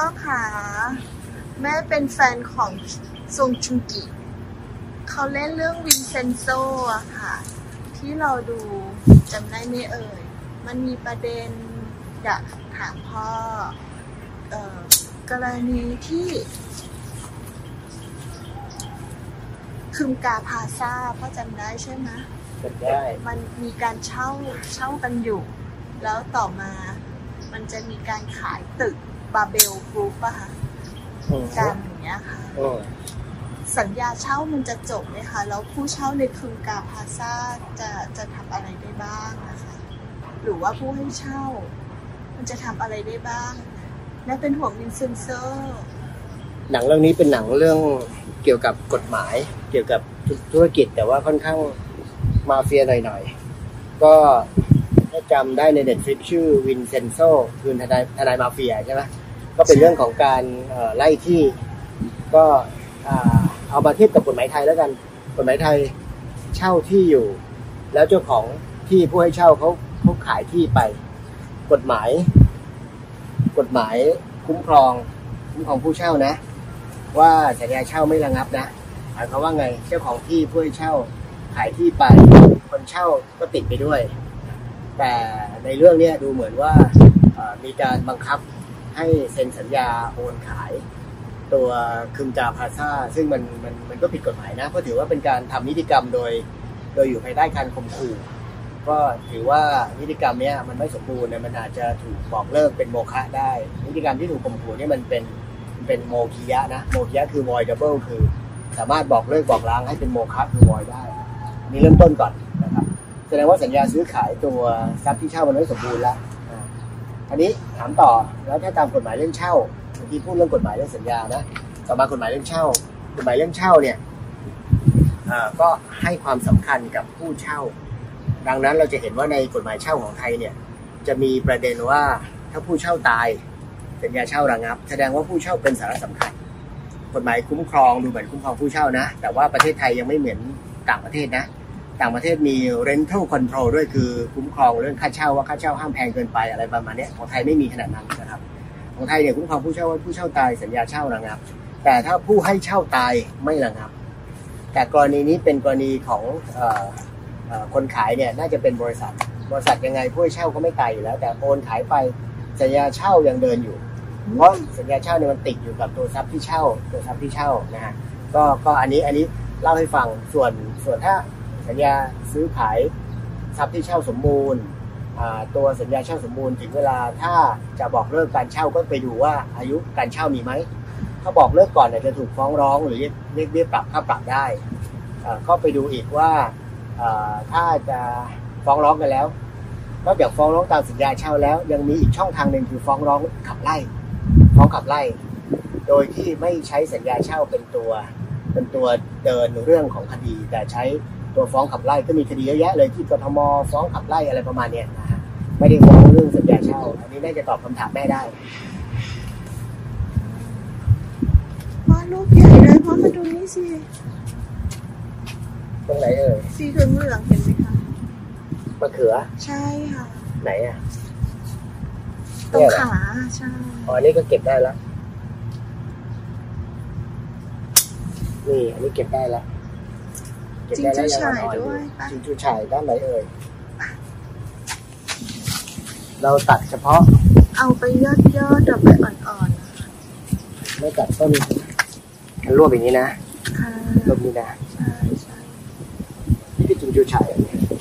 พ่อขาแม่เป็นแฟนของซงจุงกิ เขาเล่นเรื่องวินเซนโซอะค่ะ ที่เราดูจำได้ไหมเอ่ย มันมีประเด็นอยากถามพ่อเอ่อกรณีที่คืมกาพาซาพ่อจำได้ใช่ไหมเป็นได้ มันมีการเช่าเช่ากันอยู่ แล้วต่อมามันจะมีการขายตึก Babel Group อะค่ะอืมกันอย่างเงี้ยค่ะอืมสัญญาเช่ามันจะจบไหมคะ แล้วผู้เช่าในกึมกาพลาซ่าจะจะทำอะไรได้บ้างนะคะหรือว่าผู้ให้เช่า มันจะทำอะไรได้บ้างและเป็นห่วงวินเซนเซอร์หนังเรื่องนี้เป็นหนังเรื่องเกี่ยวกับกฎหมาย เกี่ยวกับธุรกิจแต่ว่าค่อนข้างมาเฟียหน่อยๆ ก็ถ้าจำได้ใน Netflix ชื่อวินเซนโซคือทนายทนายมาเฟียใช่ไหม ก็เป็นเรื่องของการไล่ที่ ก็เอามาเทียบกับกฎหมายไทยแล้วกัน กฎหมายไทยเช่าที่อยู่ แล้วเจ้าของที่ผู้ให้เช่าเขาเขาขายที่ไป กฎหมาย กฎหมายคุ้มครองคุ้มครองผู้เช่านะ ว่าสัญญาเช่าไม่ระงับนะหมายความว่าไงเจ้าของที่ผู้ให้เช่าขายที่ไป คนเช่าก็ติดไปด้วย แต่ในเรื่องเนี้ยดูเหมือนว่ามีการบังคับ ให้เซ็นสัญญาโอนขายตัวคึมจาพาซาซึ่งมันมันมันก็ผิดกฎหมายนะเพราะถือว่าเป็นการทำนิติกรรมโดย โดยอยู่ภายใต้การข่มขู่ก็ถือว่านิติกรรมเนี้ยมันไม่สมบูรณ์เนี่ยมันอาจจะถูกบอกเลิกเป็นโมฆะได้ นิติกรรมที่ถูกข่มขู่เนี่ยมันเป็นเป็นโมคิยะนะโมคิยะคือ voidable คือ สามารถบอกเลิกบอกล้างให้เป็นโมฆะคือ void ได้อันนี่เริ่มต้นก่อนนะครับแสดงว่าสัญญาซื้อขายตัวทรัพย์ที่เช่ามันไม่สมบูรณ์แล้ว อันนี้ถามต่อแล้วถ้าตามกฎหมายเรื่องเช่าเมื่อกี้พูดเรื่องกฎหมายเรื่องสัญญานะต่อมากฎหมายเรื่องเช่ากฎหมายเรื่องเช่าเนี่ยก็ให้ความสำคัญกับผู้เช่า ดังนั้นเราจะเห็นว่าในกฎหมายเช่าของไทยเนี่ยจะมีประเด็นว่าถ้าผู้เช่าตายสัญญาเช่าระงับ แสดงว่าผู้เช่าเป็นสาระสำคัญกฎหมายคุ้มครองดูเหมือนคุ้มครองผู้เช่านะ แต่ว่าประเทศไทยยังไม่เหมือนต่างประเทศนะ ต่างประเทศมี rental control ด้วยคือคุ้มครองเรื่องค่าเช่าว่าค่าเช่าห้ามแพงเกินไปอะไรประมาณนี้ของไทยไม่มีขนาดนั้นนะครับ ของไทยเนี่ยคุ้มครองผู้เช่าว่าผู้เช่าตายสัญญาเช่าระงับ แต่ถ้าผู้ให้เช่าตายไม่ระงับ แต่กรณีนี้เป็นกรณีของออคนขายเนี่ยน่าจะเป็นบริษัท บริษัทยังไงผู้ให้เช่าก็ไม่ตายอยู่แล้ว แต่โอนขายไปสัญญาเช่ายังเดินอยู่ เพราะสัญญาเช่าเนี่ยมันติดอยู่กับตัวทรัพย์ที่เช่าตัวทรัพย์ที่เช่านะฮะก็ก็อันนี้อันนี้เล่าให้ฟังส่วนส่วนถ้า สัญญาซื้อขายทรัพย์ที่เช่าสมบูรณ์ตัวสัญญาเช่าสมบูรณ์ถึงเวลาถ้าจะบอกเลิกการเช่าก็ไปดูว่าอายุการเช่ามีไหมถ้าบอกเลิกก่อนเนี่ยจะถูกฟ้องร้องหรือเรียกเรียกเรียปรับค่าปรับได้ก็ไปดูอีกว่าถ้าจะฟ้องร้องกันแล้วนอกจากฟ้องร้องตามสัญญาเช่าแล้ว ยังมีอีกช่องทางหนึ่งคือฟ้องร้องขับไล่ฟ้องขับไล่ โดยที่ไม่ใช้สัญญาเช่าเป็นตัว เป็นตัวเดินเรื่องของคดีแต่ใช้ ตัวฟ้องขับไล่ก็มีคดีเยอะแยะเลยที่กทมฟ้องขับไล่อะไรประมาณเนี้ยนะฮะไม่ได้ฟ้องเรื่องสัญญาเช่า อันนี้น่าจะตอบคำถามแม่ได้พ่อรูปใหญ่เลยพ่อมาดูนี่สิตรงไหนเอ่ยสีเหลืองเหลืองๆเห็นไหมคะมะเขือ ใช่ค่ะ ไหนอะตรงขาใช่อ๋ออันนี้ก็เก็บได้แล้วนี่อันนี้เก็บได้แล้วเก็บ จริงได้จะแล้วฉายอ่อนๆด้วยปะจริงจูฉายด้านไหนเอ่ยเราตัดเฉพาะ เอาไปยอดยอดๆดอกใบอ่อนๆนะคะไม่ตัดต้นมันรวบอย่างนี้นะค่ะรวบนี้นะใช่ใช่นี่คือจริงจูฉายอันนี้นี่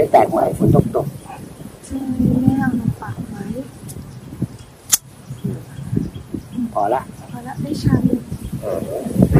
จะได้แตกใหม่ฝนตกตกใช่แม่เอามาฝากไว้พอละพอละได้ชันเออ